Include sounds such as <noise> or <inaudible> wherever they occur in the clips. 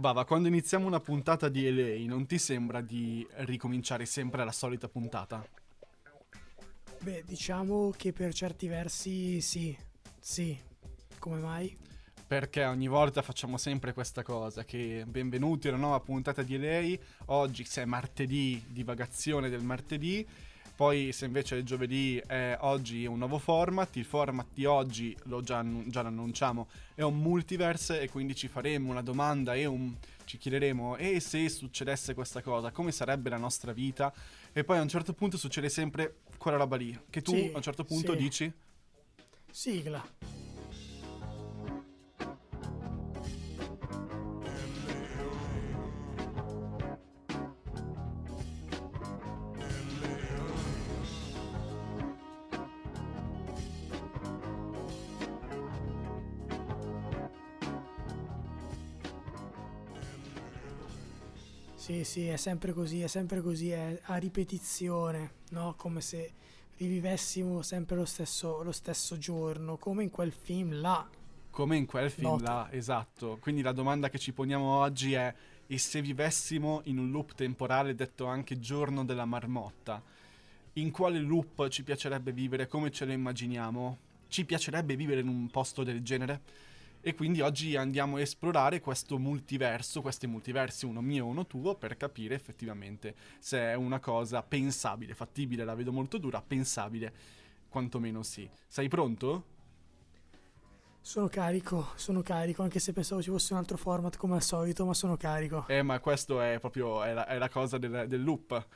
Bava, quando iniziamo una puntata di LA, non ti sembra di ricominciare sempre la solita puntata? Beh, diciamo che per certi versi sì, sì. Come mai? Perché ogni volta facciamo sempre questa cosa, che benvenuti a una nuova puntata di LA, oggi se è martedì, divagazione del martedì, poi se invece il giovedì è oggi un nuovo format, il format di oggi lo già, già annunciamo, è un multiverse e quindi ci faremo una domanda e un, ci chiederemo e se succedesse questa cosa, come sarebbe la nostra vita? E poi a un certo punto succede sempre quella roba lì, che tu Sì, a un certo punto sì. dici Sigla. Sì, sì, è sempre così, è sempre così, è a ripetizione, no? Come se rivivessimo sempre lo stesso, lo stesso giorno, come in quel film là. come in quel film Noto. là, esatto. Quindi la domanda che ci poniamo oggi è e se vivessimo in un loop temporale detto anche giorno della marmotta, in quale loop ci piacerebbe vivere, come ce lo immaginiamo? Ci piacerebbe vivere in un posto del genere? E quindi oggi andiamo a esplorare questo multiverso, questi multiversi, uno mio e uno tuo, per capire effettivamente se è una cosa pensabile, fattibile, la vedo molto dura, pensabile, quantomeno sì. Sei pronto? Sono carico, sono carico, anche se pensavo ci fosse un altro format come al solito, ma sono carico. Eh, ma questo è proprio è la, è la cosa del, del loop.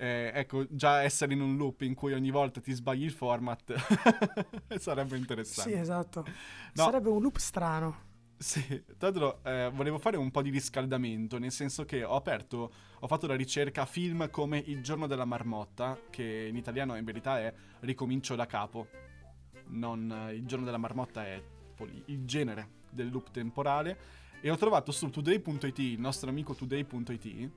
Eh, ecco, già essere in un loop in cui ogni volta ti sbagli il format <laughs> sarebbe interessante. Sì, esatto. No. Sarebbe un loop strano. Sì, tra l'altro eh, volevo fare un po' di riscaldamento, nel senso che ho aperto, ho fatto la ricerca film come Il giorno della marmotta, che in italiano in verità è Ricomincio da capo. Non, eh, il giorno della marmotta è il- genere del loop temporale. E ho trovato su today.it, il nostro amico today.it.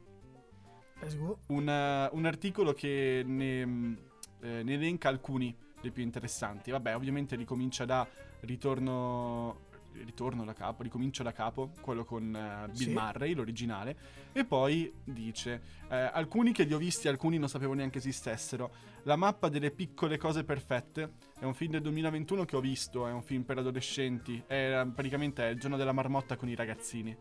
un, eh, un articolo che ne, mh, eh, ne elenca alcuni dei più interessanti. Vabbè, ovviamente ricomincia da ritorno. Ritorno da capo, ricomincio da capo, quello con eh, Bill Sì. Murray, l'originale, e poi dice: eh, Alcuni che li ho visti, alcuni non sapevo neanche esistessero. La mappa delle piccole cose perfette è un film del 2021 che ho visto, è un film per adolescenti, è praticamente è il giorno della marmotta con i ragazzini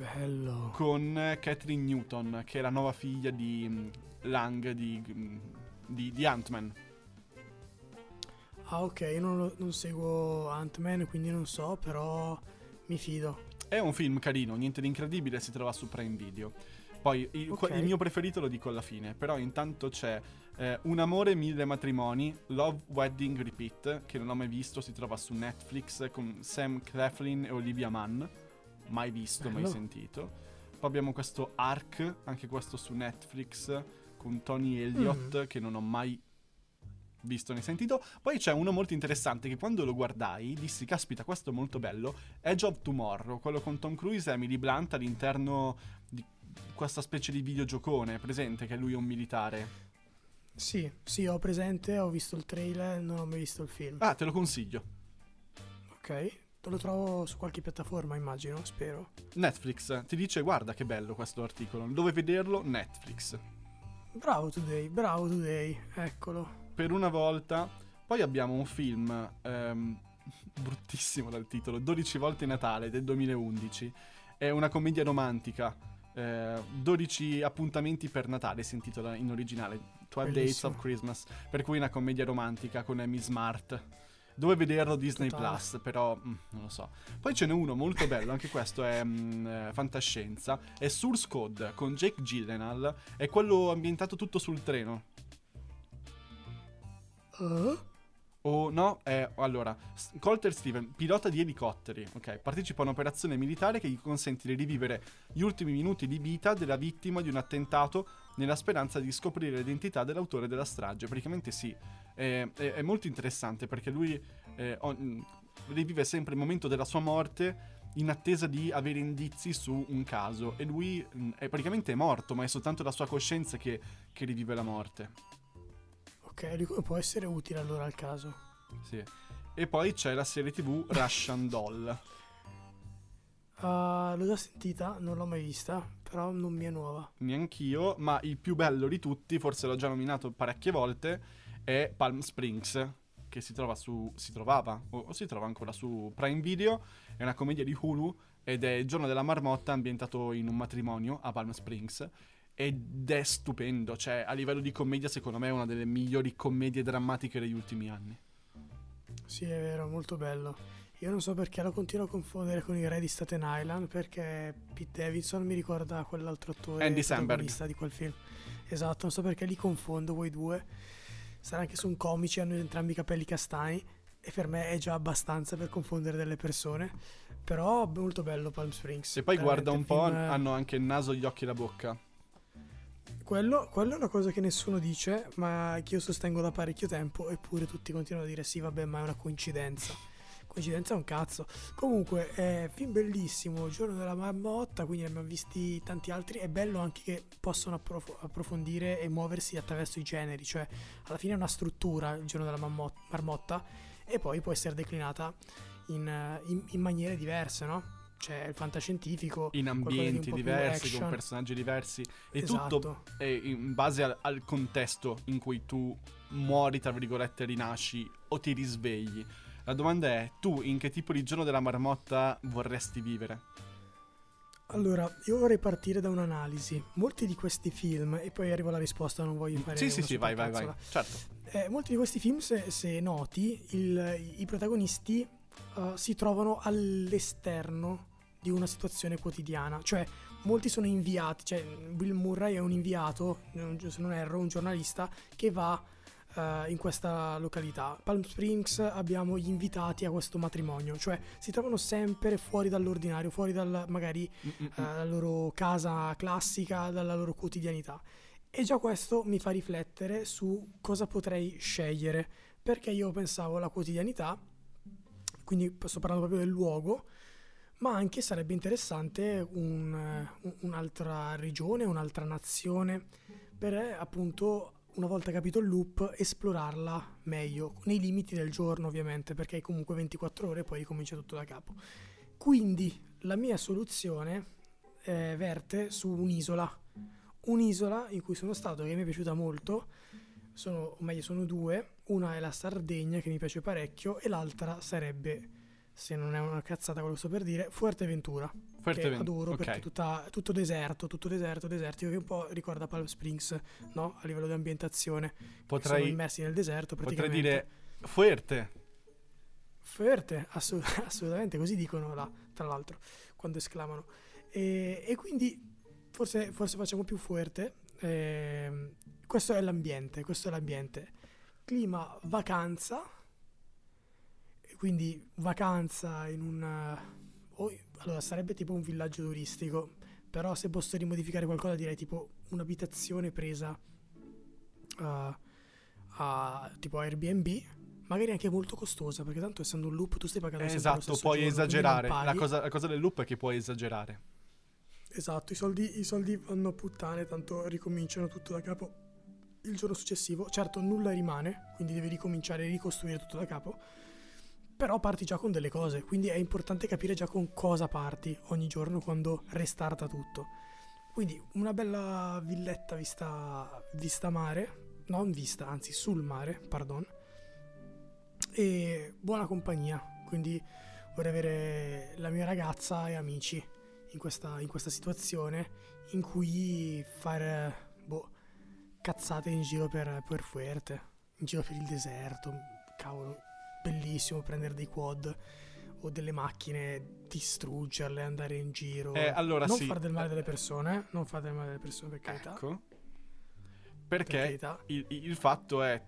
Bello. con eh, Catherine Newton, che è la nuova figlia di mm, Lang di, mm, di, di Ant-Man. Ah, ok, io non, non seguo Ant-Man, quindi non so, però mi fido. È un film carino, niente di incredibile, si trova su Prime Video. Poi il, Ok. il mio preferito lo dico alla fine, però intanto c'è eh, Un amore, mille matrimoni, Love, Wedding, Repeat, che non ho mai visto, si trova su Netflix con Sam Claflin e Olivia Mann. Mai visto, mai Bello. sentito. Poi abbiamo questo Ark, anche questo su Netflix, con Tony Elliott, Mm. che non ho mai visto né sentito. Poi c'è uno molto interessante che quando lo guardai dissi, caspita, questo è molto bello. Edge of Tomorrow, quello con Tom Cruise e Emily Blunt all'interno di questa specie di videogiocone, presente che lui è un militare. Sì, sì, ho presente, ho visto il trailer, non ho mai visto il film. Ah, te lo consiglio. Ok, lo trovo su qualche piattaforma, immagino, spero. Netflix ti dice guarda che bello questo articolo, dove vederlo? Netflix. Bravo Today, bravo Today, eccolo. Per una volta. Poi abbiamo un film ehm, <laughs> bruttissimo dal titolo, 12 volte Natale del 2011. È una commedia romantica. eh, 12 appuntamenti per Natale si intitola in originale 12 Days Bellissimo. of Christmas per cui una commedia romantica con Amy Smart dove vederlo Disney Totale. Plus però mm, non lo so. Poi ce n'è uno molto bello anche questo è mm, eh, fantascienza. È Source Code con Jake Gyllenhaal. È quello ambientato tutto sul treno. Eh? O no, è allora, Colter Steven, pilota di elicotteri, ok, partecipa a un'operazione militare che gli consente di rivivere gli ultimi minuti di vita della vittima di un attentato nella speranza di scoprire l'identità dell'autore della strage. Praticamente sì, è, è- è molto interessante perché lui eh, o- mh, rivive sempre il momento della sua morte in attesa di avere indizi su un caso e lui mh, è praticamente morto, ma è soltanto la sua coscienza che, che rivive la morte. Ok, può essere utile allora al caso? Sì. E poi c'è la serie TV Russian Doll. Uh, l'ho già sentita, non l'ho mai vista, però non mi è nuova. Neanch'io, ma il più bello di tutti, forse l'ho già nominato parecchie volte, è Palm Springs, che si trova su. si trovava, o, o si trova ancora su Prime Video. È una commedia di Hulu ed è il giorno della marmotta ambientato in un matrimonio a Palm Springs. Ed è stupendo, cioè a livello di commedia secondo me è una delle migliori commedie drammatiche degli ultimi anni. Sì, è vero, molto bello. Io non so perché lo continuo a confondere con il re di Staten Island, perché Pete Davidson mi ricorda quell'altro attore Andy Samberg di quel film. Esatto, non so perché li confondo voi due. Sarà anche sono comici, hanno entrambi i capelli castani e per me è già abbastanza per confondere delle persone. Però molto bello Palm Springs. E poi guarda un po', film... hanno anche il naso, gli occhi e la bocca. Quello, quello, è una cosa che nessuno dice, ma che io sostengo da parecchio tempo, eppure tutti continuano a dire sì, vabbè, ma è una coincidenza. Coincidenza è un cazzo. Comunque, è film bellissimo, Giorno della Marmotta, quindi ne abbiamo visti tanti altri. È bello anche che possono approf- approfondire e muoversi attraverso i generi, cioè alla fine è una struttura il Giorno della Marmotta e poi può essere declinata in, in, in maniere diverse, no? c'è il fantascientifico in ambienti di diversi con personaggi diversi e esatto. tutto è in base al, al, contesto in cui tu muori tra virgolette rinasci o ti risvegli la domanda è, tu in che tipo di giorno della marmotta vorresti vivere? Allora, io vorrei partire da un'analisi. Molti di questi film, e poi arrivo alla risposta, non voglio fare... Sì, sì, sì, vai, vai, vai. Certo. Eh, molti di questi film, se, se noti, il, i protagonisti uh, si trovano all'esterno di una situazione quotidiana. Cioè, molti sono inviati, cioè Bill Murray è un inviato, se non erro, un giornalista, che va uh, in questa località. Palm Springs abbiamo gli invitati a questo matrimonio, cioè si trovano sempre fuori dall'ordinario, fuori dal, magari uh, dalla loro casa classica, dalla loro quotidianità. E già questo mi fa riflettere su cosa potrei scegliere, perché io pensavo alla quotidianità, quindi sto parlando proprio del luogo, ma anche sarebbe interessante un, un'altra regione, un'altra nazione, per appunto una volta capito il loop, esplorarla meglio, nei limiti del giorno ovviamente, perché comunque 24 ore poi ricomincia tutto da capo. Quindi la mia soluzione eh, verte su un'isola, un'isola in cui sono stato che mi è piaciuta molto, sono, o meglio sono due, una è la Sardegna che mi piace parecchio e l'altra sarebbe se non è una cazzata quello che sto per dire, Fuerteventura. Fuerteventura. Che adoro okay. perché tutta, tutto deserto, tutto deserto, desertico, che un po' ricorda Palm Springs, no? A livello di ambientazione. Potrei, sono immersi nel deserto. Potrei dire Fuerte. Fuerte, assolut- <laughs> assolutamente, così dicono là, tra l'altro, quando esclamano. E, e quindi forse, forse, facciamo più Fuerte. Eh, questo è l'ambiente, questo è l'ambiente. Clima vacanza quindi vacanza in un... Allora sarebbe tipo un villaggio turistico, però se posso rimodificare qualcosa direi tipo un'abitazione presa uh, a tipo Airbnb, magari anche molto costosa, perché tanto essendo un loop tu stai pagando eh, Esatto, puoi giorno, esagerare. La cosa, la cosa del loop è che puoi esagerare. Esatto, i soldi, i soldi vanno a puttane, tanto ricominciano tutto da capo il giorno successivo. Certo, nulla rimane, quindi devi ricominciare e ricostruire tutto da capo però parti già con delle cose, quindi è importante capire già con cosa parti ogni giorno quando restarta tutto. Quindi una bella villetta vista, vista mare, non vista, anzi sul mare, pardon, e buona compagnia, quindi vorrei avere la mia ragazza e amici in questa, in questa situazione in cui fare boh, cazzate in giro per, per Fuerte, in giro per il deserto, cavolo, bellissimo prendere dei quad o delle macchine, distruggerle, andare in giro. Eh, allora non sì. fare del male delle persone, non fare del male delle persone per carità. Ecco. Perché per carità. Il, il fatto è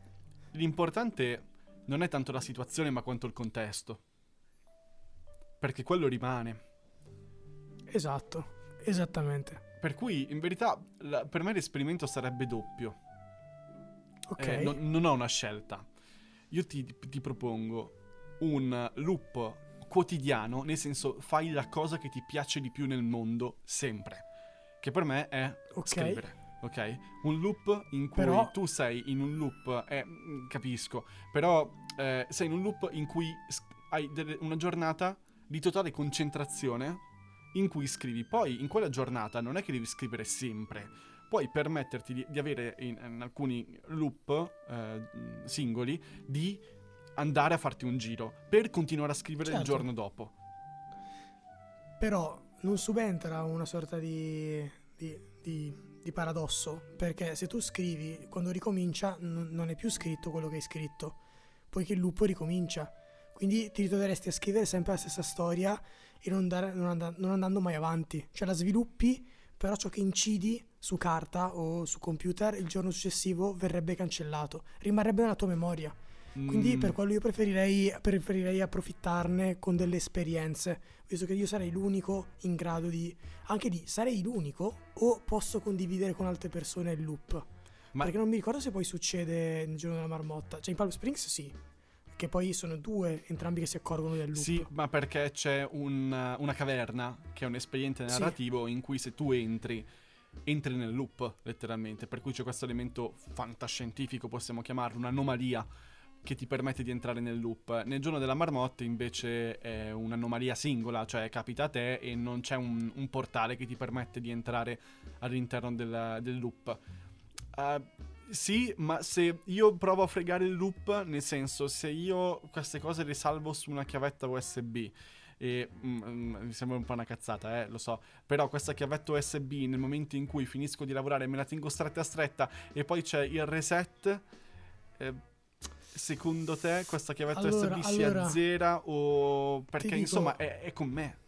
l'importante non è tanto la situazione, ma quanto il contesto. Perché quello rimane. Esatto, esattamente. Per cui, in verità, la, per me l'esperimento sarebbe doppio. Ok. Eh, non, non ho una scelta io ti, ti propongo un loop quotidiano, nel senso fai la cosa che ti piace di più nel mondo sempre, che per me è okay. scrivere. Ok? Un loop in cui però... tu sei in un loop, eh, capisco, però eh, sei in un loop in cui hai delle, una giornata di totale concentrazione in cui scrivi. Poi in quella giornata non è che devi scrivere sempre. Puoi permetterti di, di avere in, in, alcuni loop eh, singoli di andare a farti un giro per continuare a scrivere certo. il giorno dopo. Però non subentra una sorta di, di, di, di, paradosso, perché se tu scrivi, quando ricomincia n- non è più scritto quello che hai scritto, poiché il loop ricomincia. Quindi ti ritroveresti a scrivere sempre la stessa storia e non, dare, non, and- non andando mai avanti. Cioè la sviluppi, però ciò che incidi su carta o su computer il giorno successivo verrebbe cancellato, rimarrebbe nella tua memoria. Quindi mm. per quello io preferirei, preferirei, approfittarne con delle esperienze, visto che io sarei l'unico in grado di... anche di sarei l'unico o posso condividere con altre persone il loop. Ma... Perché non mi ricordo se poi succede nel giorno della marmotta. Cioè in Palm Springs sì, che poi sono due entrambi che si accorgono del loop. Sì, ma perché c'è un, una caverna che è un espediente narrativo sì. in cui se tu entri entri nel loop letteralmente, per cui c'è questo elemento fantascientifico, possiamo chiamarlo un'anomalia che ti permette di entrare nel loop. Nel giorno della marmotta invece è un'anomalia singola, cioè capita a te e non c'è un, un portale che ti permette di entrare all'interno del, del loop. Uh, sì, ma se io provo a fregare il loop, nel senso, se io queste cose le salvo su una chiavetta USB e mm, mm, mi sembra un po' una cazzata, eh, lo so, però questa chiavetta USB nel momento in cui finisco di lavorare me la tengo stretta stretta e poi c'è il reset eh, secondo te questa chiavetta allora, USB si allora, azzera o perché dico, insomma è, è, con me?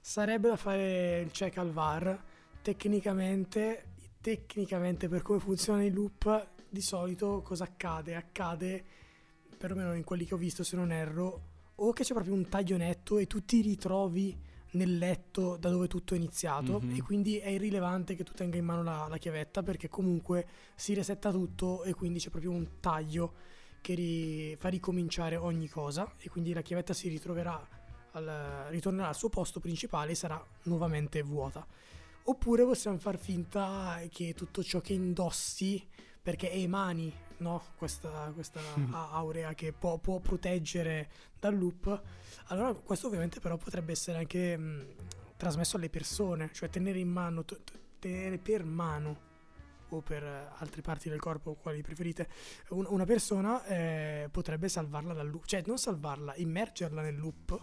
Sarebbe da fare il check al VAR. Tecnicamente, tecnicamente per come funziona il loop, di solito cosa accade? Accade, perlomeno in quelli che ho visto se non erro, o che c'è proprio un taglio netto e tu ti ritrovi nel letto da dove tutto è iniziato mm-hmm. e quindi è irrilevante che tu tenga in mano la, la, chiavetta perché comunque si resetta tutto e quindi c'è proprio un taglio che ri, fa ricominciare ogni cosa e quindi la chiavetta si ritroverà al, ritornerà al suo posto principale e sarà nuovamente vuota oppure possiamo far finta che tutto ciò che indossi perché emani no? questa, questa <laughs> mm. aurea che può, può, proteggere dal loop, allora questo ovviamente però potrebbe essere anche mh, trasmesso alle persone, cioè tenere in mano, t- tenere per mano o per altre parti del corpo, quali preferite, un, una persona eh, potrebbe salvarla dal loop, cioè non salvarla, immergerla nel loop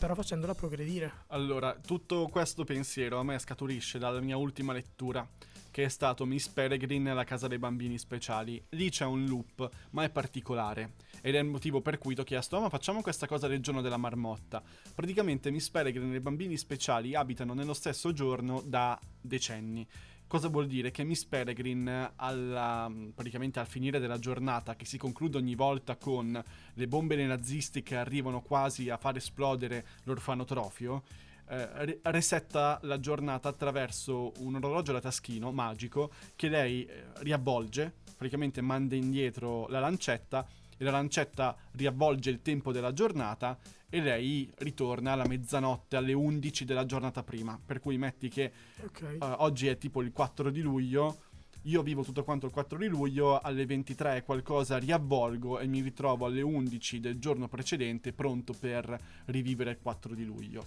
però facendola progredire. Allora, tutto questo pensiero a me scaturisce dalla mia ultima lettura che è stato Miss Peregrine alla casa dei bambini speciali. Lì c'è un loop, ma è particolare. Ed è il motivo per cui ti ho chiesto, oh, ma facciamo questa cosa del giorno della marmotta. Praticamente Miss Peregrine e i bambini speciali abitano nello stesso giorno da decenni. Cosa vuol dire? Che Miss Peregrine, alla, praticamente al finire della giornata, che si conclude ogni volta con le bombe nazisti che arrivano quasi a far esplodere l'orfanotrofio, eh, resetta la giornata attraverso un orologio da taschino magico che lei eh, riavvolge, praticamente manda indietro la lancetta e la lancetta riavvolge il tempo della giornata e lei ritorna alla mezzanotte alle 11 della giornata prima. Per cui metti che okay. uh, oggi è tipo il 4 di luglio, io vivo tutto quanto il 4 di luglio, alle 23 e qualcosa riavvolgo e mi ritrovo alle 11 del giorno precedente pronto per rivivere il 4 di luglio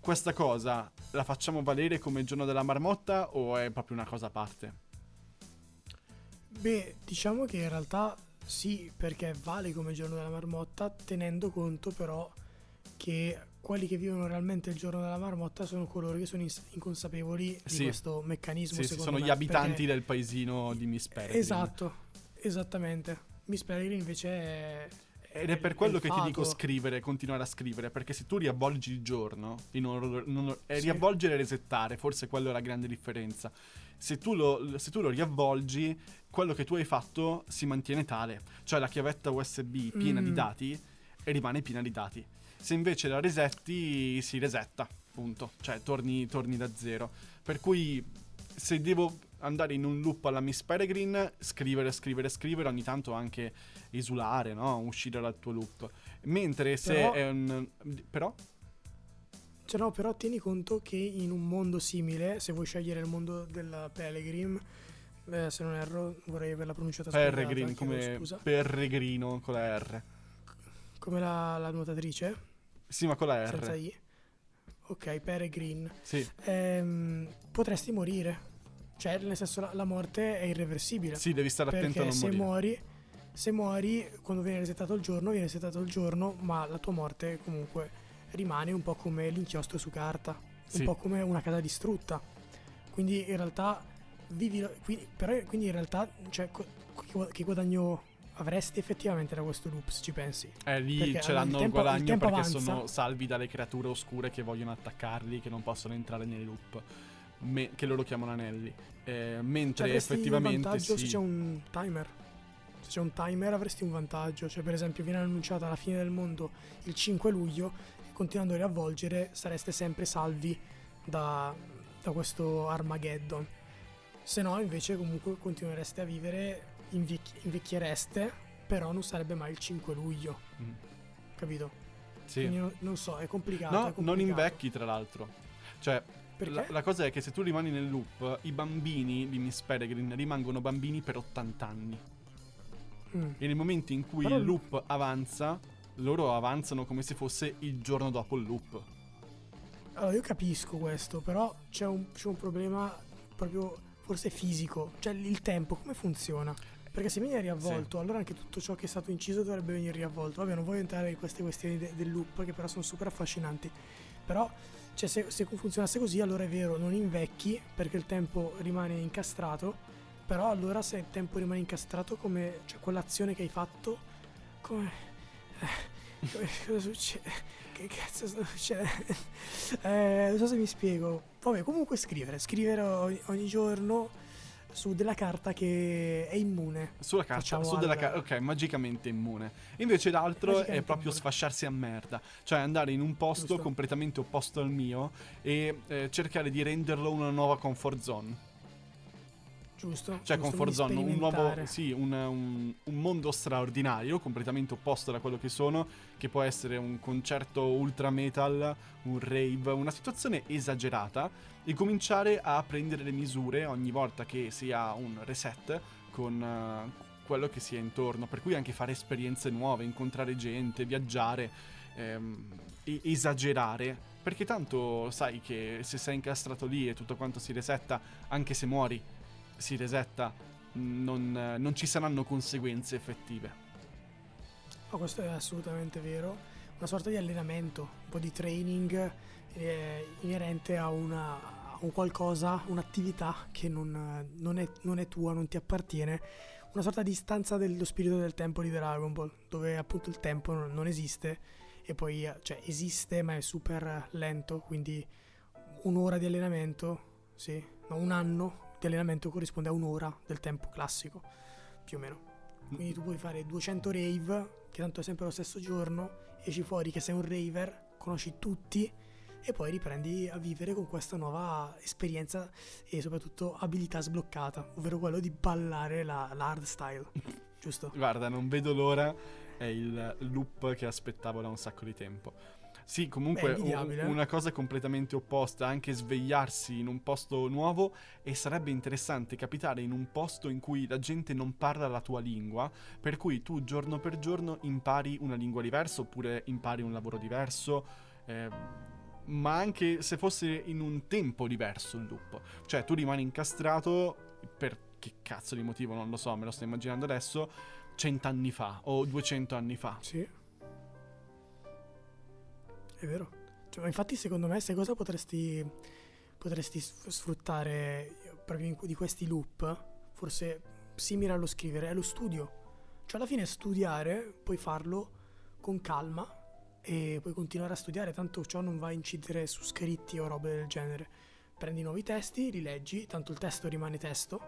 questa cosa la facciamo valere come giorno della marmotta o è proprio una cosa a parte? Beh, diciamo che in realtà sì, perché vale come giorno della marmotta, tenendo conto però che quelli che vivono realmente il giorno della marmotta sono coloro che sono inconsapevoli sì. di questo meccanismo. Sì, sì sono me, gli abitanti del paesino di Miss Peregrine. Esatto, esattamente. Miss Peregrine invece è ed è per quello che ti dico scrivere, continuare a scrivere, perché se tu riavvolgi il giorno, non, non, sì. riavvolgere e resettare, forse quella è la grande differenza. Se tu, lo, se tu, lo, riavvolgi, quello che tu hai fatto si mantiene tale, cioè la chiavetta USB piena mm. di dati e rimane piena di dati. Se invece la resetti, si resetta, appunto, cioè torni, torni da zero. Per cui se devo andare in un loop alla Miss Peregrine, scrivere, scrivere, scrivere, ogni tanto anche esulare, no? Uscire dal tuo loop. Mentre se però, è un... Però? Cioè no, però tieni conto che in un mondo simile, se vuoi scegliere il mondo della Pellegrim, eh, se non erro, vorrei averla pronunciata Peregrine, come scusa. Peregrino con la R. Come la, la nuotatrice? Sì, ma con la R. Senza I. ok, Peregrine, Sì, ehm, potresti morire. Cioè, nel senso, la, la morte è irreversibile. sì, devi stare attento a non se morire. muori, se muori, quando viene resettato il giorno, viene resettato il giorno, ma la tua morte comunque rimane un po' come l'inchiostro su carta, Sì. un po' come una casa distrutta. Quindi in realtà vivi, quindi, però, quindi in realtà cioè, che- guadagno avresti effettivamente da questo loop, se ci pensi? Eh, lì Perché, ce allora, l'hanno il tempo- il guadagno tempo perché avanza. sono salvi dalle creature oscure che vogliono attaccarli, che non possono entrare nei loop, me- che loro chiamano anelli. Eh, mentre Cioè, un effettivamente vantaggio sì. se c'è un timer. Se c'è un timer avresti un vantaggio. Cioè, per esempio, viene annunciata la fine del mondo il 5 luglio e continuando a riavvolgere sareste sempre salvi da, da questo Armageddon. Se no, invece, comunque continuereste a vivere, invecchi- invecchiereste, però non sarebbe mai il 5 luglio, Mm, capito? sì. Quindi non, non so, è complicato. No, è non complicato. invecchi tra l'altro. Cioè, la, la cosa è che se tu rimani nel loop, i bambini di Miss Peregrine rimangono bambini per 80 anni. Mm. E nel momento in cui Però- il loop avanza, loro avanzano come se fosse il giorno dopo il loop. Allora, io capisco questo, però c'è un, c'è un problema proprio forse fisico. Cioè, il tempo, come funziona? Perché se viene riavvolto, allora anche tutto ciò che è stato inciso dovrebbe venire riavvolto. Vabbè, non voglio entrare in queste questioni de- del loop, che però sono super affascinanti. Però, cioè, se, se funzionasse così, allora è vero, non invecchi, perché il tempo rimane incastrato. Però allora se il tempo rimane incastrato, come cioè, quell'azione che hai fatto, come... come- cosa succede? Che cazzo sta succedendo? Eh, non so se mi spiego. Vabbè, comunque scrivere. Scrivere ogni, ogni giorno su della carta che è immune. Sulla carta, Facciamo su della al- carta, ok, magicamente immune. Invece l'altro è proprio immune. sfasciarsi a merda. Cioè andare in un posto Giusto. completamente opposto al mio e eh, cercare di renderlo una nuova comfort zone. Giusto? Cioè, giusto, comfort quindi zone, un nuovo, sì, un, un- un mondo straordinario, completamente opposto da quello che sono, che può essere un concerto ultra metal, un rave, una situazione esagerata, e cominciare a prendere le misure ogni volta che si ha un reset con eh, quello che si è intorno, per cui anche fare esperienze nuove, incontrare gente, viaggiare, ehm, esagerare. Perché tanto sai che se sei incastrato lì e tutto quanto si resetta, anche se muori, si resetta, non, non ci saranno conseguenze effettive. Ma questo è assolutamente vero. Una sorta di allenamento, un po' di training eh, inerente a, una, a un qualcosa, un'attività che non, non è, non è tua, non ti appartiene. Una sorta di stanza dello spirito del tempo di Dragon Ball, dove appunto il tempo non, non esiste e poi eh, cioè esiste ma è super lento, quindi un'ora di allenamento, sì, no, un anno di allenamento corrisponde a un'ora del tempo classico, più o meno. Quindi tu puoi fare 200 rave, che tanto è sempre lo stesso giorno, esci fuori che sei un raver, conosci tutti e poi riprendi a vivere con questa nuova esperienza e soprattutto abilità sbloccata, ovvero quello di ballare la, la hard style, giusto? Guarda, non vedo l'ora, è il loop che aspettavo da un sacco di tempo. Sì, comunque Beh, eh. una cosa completamente opposta, anche svegliarsi in un posto nuovo e sarebbe interessante capitare in un posto in cui la gente non parla la tua lingua, per cui tu giorno per giorno impari una lingua diversa oppure impari un lavoro diverso, ehm, ma anche se fosse in un tempo diverso il loop. Cioè tu rimani incastrato per che cazzo di motivo, non lo so, me lo sto immaginando adesso, cent'anni fa o 200 anni fa. Sì. È vero. Cioè, infatti secondo me sai cosa potresti, potresti sfruttare proprio in- di questi loop? Forse simile allo scrivere, è lo studio. Cioè alla fine studiare, puoi farlo con calma e puoi continuare a studiare, tanto ciò non va a incidere su scritti o robe del genere. Prendi nuovi testi, li leggi, tanto il testo rimane testo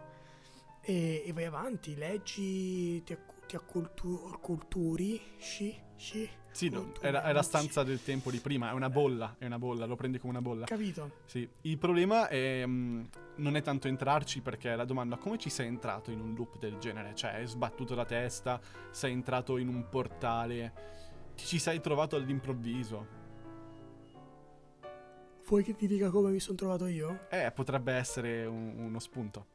e, e vai avanti, leggi, ti, ti accultu- acculturi, sci, sci, Sì, no, è, la, è la stanza del tempo di prima, è una bolla, è una bolla, lo prendi come una bolla. Capito? Sì, il problema è, mm, non è tanto entrarci perché la domanda come ci sei entrato in un loop del genere? Cioè, hai sbattuto la testa, sei entrato in un portale, ti ci sei trovato all'improvviso. Vuoi che ti dica come mi sono trovato io? Eh, potrebbe essere un- uno spunto.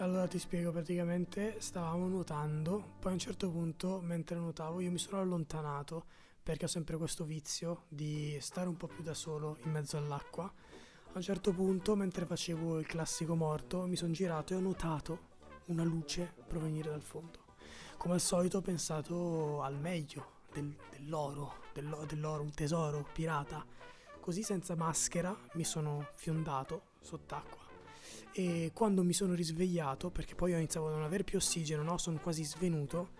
Allora ti spiego, praticamente stavamo nuotando, poi a un certo punto, mentre nuotavo, io mi sono allontanato perché ho sempre questo vizio di stare un po' più da solo in mezzo all'acqua. A un certo punto, mentre facevo il classico morto, mi sono girato e ho notato una luce provenire dal fondo. Come al solito ho pensato al meglio del, dell'oro, dello- dell'oro, un tesoro pirata. Così senza maschera mi sono fiondato sott'acqua. E quando mi sono risvegliato, perché poi ho iniziato a non avere più ossigeno, no? sono quasi svenuto,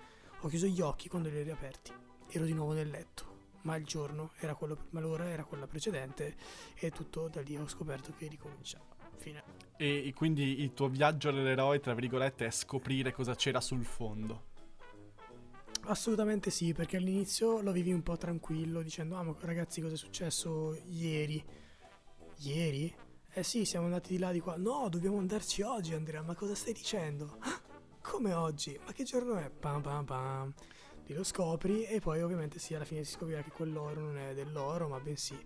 ho chiuso gli occhi quando li ho riaperti. Ero di nuovo nel letto, ma il giorno era quello, ma l'ora era quella precedente e tutto da lì ho scoperto che ricominciava. Fine. E quindi il tuo viaggio all'eroe, tra virgolette, è scoprire cosa c'era sul fondo. Assolutamente sì, perché all'inizio lo vivi un po' tranquillo, dicendo, ah ma ragazzi cosa è successo ieri? Ieri? Eh sì, siamo andati di là di qua. No, dobbiamo andarci oggi, Andrea, ma cosa stai dicendo? "Ah, <gasps> Come oggi? Ma che giorno è? Pam pam pam. Lì lo scopri e poi ovviamente sì, alla fine si scoprirà che quell'oro non è dell'oro, ma bensì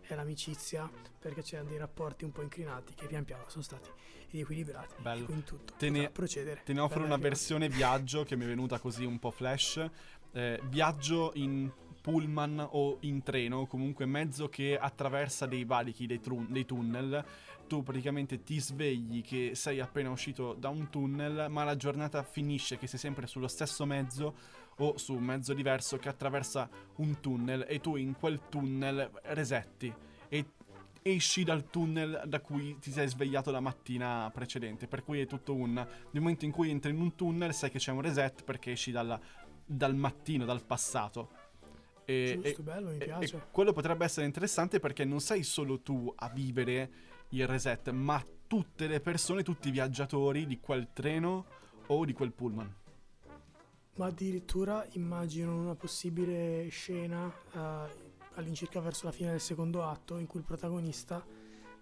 è l'amicizia, perché c'erano dei rapporti un po' incrinati che pian piano sono stati riequilibrati. Bello. Quindi tutto Te ne- procedere. Te ne offro una versione viaggio che mi è venuta così un po' flash. Eh, viaggio in pullman o in treno, comunque mezzo che attraversa dei valichi, dei, trun- dei tunnel. Tu praticamente ti svegli che sei appena uscito da un tunnel, ma la giornata finisce che sei sempre sullo stesso mezzo o su un mezzo diverso che attraversa un tunnel e tu in quel tunnel resetti e esci dal tunnel da cui ti sei svegliato la mattina precedente. Per cui è tutto un. Nel momento in cui entri in un tunnel, sai che c'è un reset perché esci dalla- dal mattino, dal passato. E, Giusto, e- bello, mi piace. e quello potrebbe essere interessante perché non sei solo tu a vivere il reset, ma tutte le persone, tutti i viaggiatori di quel treno o di quel pullman. Ma addirittura immagino una possibile scena eh, all'incirca verso la fine del secondo atto in cui il protagonista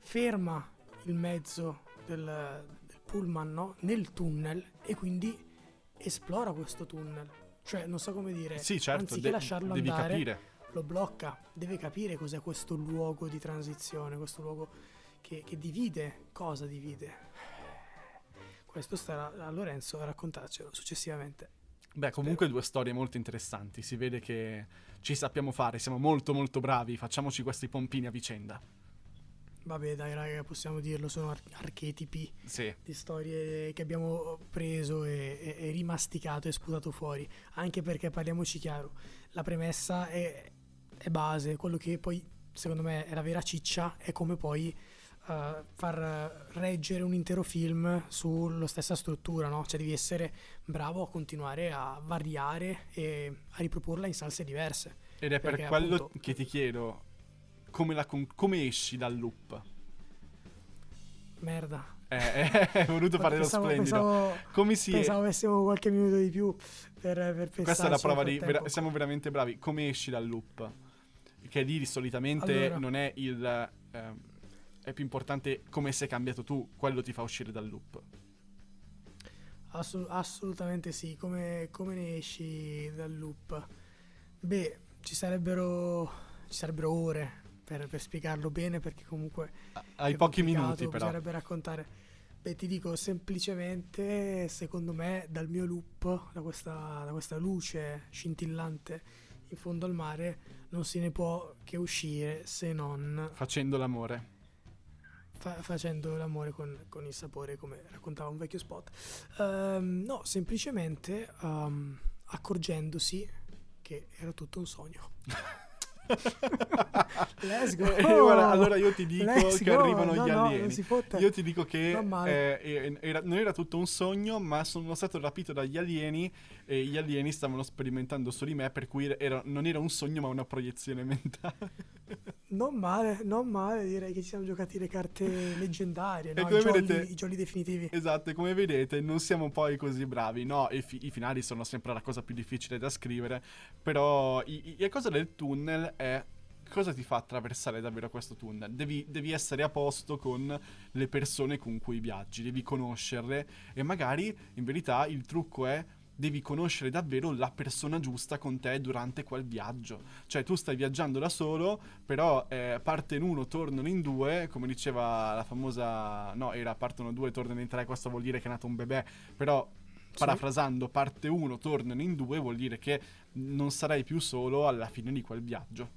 ferma il mezzo del, del pullman no? nel tunnel e quindi esplora questo tunnel. Cioè, non so come dire, Sì, certo, anziché de- lasciarlo devi andare, capire. lo blocca, deve capire cos'è questo luogo di transizione, questo luogo che, che divide, cosa divide. Questo starà a Lorenzo a raccontarcelo successivamente. Beh, comunque due storie molto interessanti. Si vede che ci sappiamo fare, siamo molto molto bravi. Facciamoci questi pompini a vicenda. Vabbè, dai, raga, possiamo dirlo, sono ar- archetipi Sì. di storie che abbiamo preso e, e- e rimasticato e sputato fuori. Anche perché parliamoci chiaro, la premessa è, è base, quello che poi secondo me è la vera ciccia è come poi eh, far reggere un intero film sulla stessa struttura, no? Cioè devi essere bravo a continuare a variare e a riproporla in salse diverse. Ed è per Perché, quello appunto- che ti chiedo come, la con- come esci dal loop. Merda. Eh, <laughs> eh, voluto fare lo splendido. pensavo- come si Pensavo avessimo qualche minuto di più per, per pensarci. Questa è la prova di. vera- siamo veramente bravi. Come esci dal loop? Che lì solitamente Allora. non è il. ehm, è più importante come sei cambiato tu, quello ti fa uscire dal loop. Assu- assolutamente sì. Come, come ne esci dal loop? Beh, ci sarebbero, ci sarebbero ore per, per spiegarlo bene perché comunque Hai pochi minuti, però. Bisognerebbe raccontare. Beh, ti dico semplicemente, secondo me, dal mio loop, da questa, da questa luce scintillante in fondo al mare, non se ne può che uscire se non Facendo l'amore. fa- facendo l'amore con, con il sapore, come raccontava un vecchio spot. Ehm, no, semplicemente ehm, accorgendosi che era tutto un sogno. <laughs> Let's go! Eh, guarda, allora io ti dico Let's che go! arrivano No, gli no, alieni. Io ti dico che eh, era- non era tutto un sogno, ma sono stato rapito dagli alieni e gli alieni stavano sperimentando su di me, per cui era- non era un sogno, ma una proiezione mentale. Non male, non male, direi che ci siamo giocati le carte leggendarie, no? I, jolly, vedete- i jolly definitivi. esatto, e come vedete non siamo poi così bravi, no? E fi- I finali sono sempre la cosa più difficile da scrivere, però i- i- la cosa del tunnel è... Cosa ti fa attraversare davvero questo tunnel? Devi, devi essere a posto con le persone con cui viaggi, devi conoscerle e magari in verità il trucco è devi conoscere davvero la persona giusta con te durante quel viaggio. Cioè tu stai viaggiando da solo, però eh, parte in uno, tornano in due, come diceva la famosa... No, era partono due, tornano in tre, questo vuol dire che è nato un bebè, però parafrasando parte 1 tornano in due, vuol dire che non sarai più solo alla fine di quel viaggio.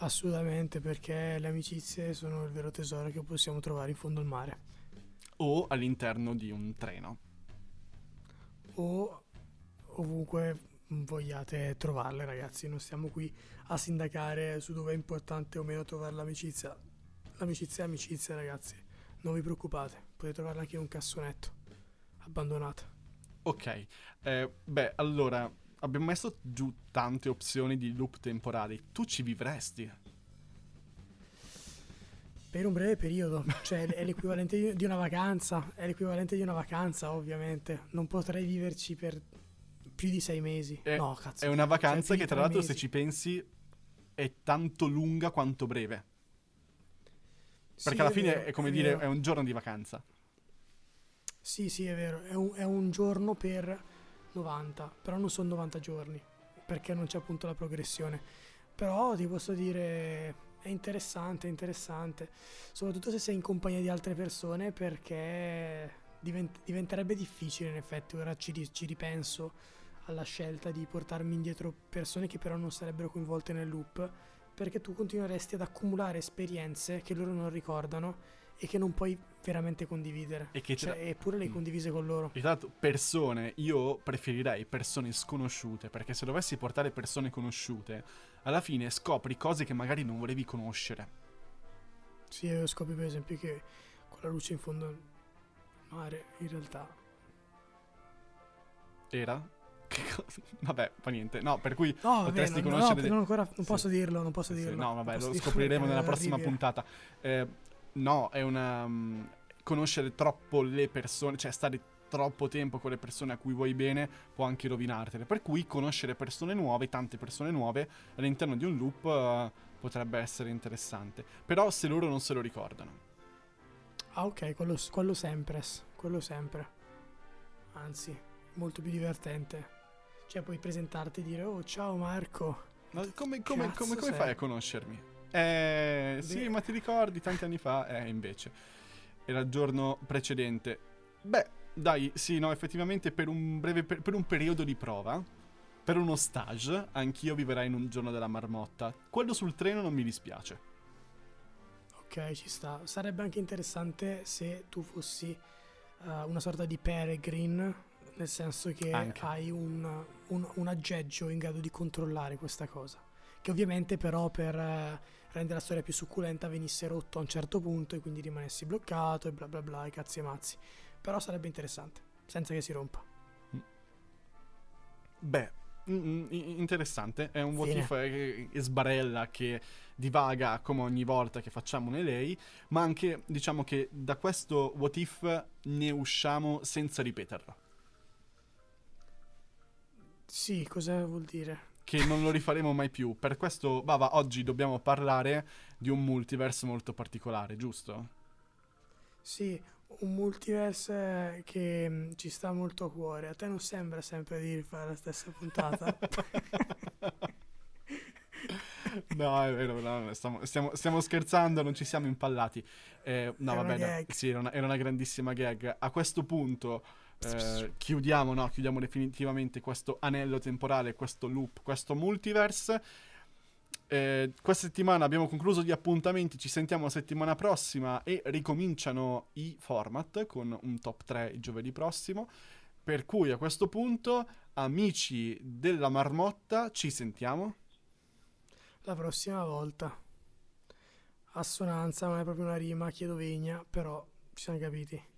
Assolutamente, perché le amicizie sono il vero tesoro che possiamo trovare in fondo al mare. O all'interno di un treno. O ovunque vogliate trovarle, ragazzi. Non stiamo qui a sindacare su dove è importante o meno trovare l'amicizia. L'amicizia è amicizia, ragazzi. Non vi preoccupate, potete trovarla anche in un cassonetto, abbandonata. Ok, eh, beh, allora abbiamo messo giù tante opzioni di loop temporali. Tu ci vivresti? Per un breve periodo, cioè è l'equivalente di una vacanza, è l'equivalente di una vacanza ovviamente. Non potrei viverci per più di sei mesi. È, no, cazzo. È una vacanza cioè, che tra l'altro mesi. se ci pensi è tanto lunga quanto breve. Perché sì, alla fine vero, è come è dire vero. è un giorno di vacanza. Sì, sì, è vero, è un, è un giorno per 90, però non sono 90 giorni, perché non c'è appunto la progressione. Però ti posso dire, è interessante, è interessante, soprattutto se sei in compagnia di altre persone, perché divent- diventerebbe difficile in effetti, ora ci, ci ripenso alla scelta di portarmi indietro persone che però non sarebbero coinvolte nel loop, perché tu continueresti ad accumulare esperienze che loro non ricordano e che non puoi veramente condividere. E che cioè, tra... Eppure le hai mm. condivise con loro. E tra l'altro, persone, io preferirei persone sconosciute, perché se dovessi portare persone conosciute, alla fine scopri cose che magari non volevi conoscere. Sì, io scopri per esempio che con la luce in fondo al mare, in realtà... Era? <laughs> Vabbè, fa niente. No, per cui no, potresti vabbè, conoscere. No, non, ancora, non sì. posso dirlo, non posso dirlo. Sì, no, vabbè, lo scopriremo nella prossima puntata. Eh, no, è una. Um, conoscere troppo le persone, cioè stare troppo tempo con le persone a cui vuoi bene può anche rovinartele. Per cui conoscere persone nuove, tante persone nuove, all'interno di un loop uh, potrebbe essere interessante. Però se loro non se lo ricordano. Ah, ok, quello, quello sempre. Quello sempre. Anzi, molto più divertente. Cioè, puoi presentarti e dire: Oh, ciao Marco. Ma come, come, come, come fai a conoscermi? Eh, sì, ma ti ricordi tanti anni fa? Eh, invece, era il giorno precedente. Beh, dai, sì, no, effettivamente per un breve, per, per un periodo di prova, per uno stage, anch'io viverai in un giorno della marmotta. Quello sul treno non mi dispiace. Ok, ci sta. Sarebbe anche interessante se tu fossi uh, una sorta di peregrine nel senso che Anche. hai un, un, un, aggeggio in grado di controllare questa cosa. Che ovviamente però per eh, rendere la storia più succulenta venisse rotto a un certo punto e quindi rimanessi bloccato e bla bla bla e cazzi e mazzi. Però sarebbe interessante, senza che si rompa. Beh, mm, mm, interessante, è un what if che sbarella che divaga come ogni volta che facciamo un lei, ma anche diciamo che da questo what if ne usciamo senza ripeterlo. Sì, cosa vuol dire? Che non lo rifaremo mai più. Per questo, Bava, oggi dobbiamo parlare di un multiverse molto particolare, giusto? Sì, un multiverse che mm, ci sta molto a cuore. A te non sembra sempre di rifare la stessa puntata? <laughs> no, è vero, no, stiamo, stiamo, stiamo, scherzando, non ci siamo impallati. Eh, no, va bene, sì, era una, era una grandissima gag. A questo punto eh, chiudiamo, no, chiudiamo definitivamente questo anello temporale, questo loop, questo multiverse. Eh, questa settimana abbiamo concluso gli appuntamenti, ci sentiamo la settimana prossima e ricominciano i format con un top 3 il giovedì prossimo. Per cui a questo punto, amici della marmotta, ci sentiamo la prossima volta. Assonanza non è proprio una rima, chiedo vegna, però ci siamo capiti.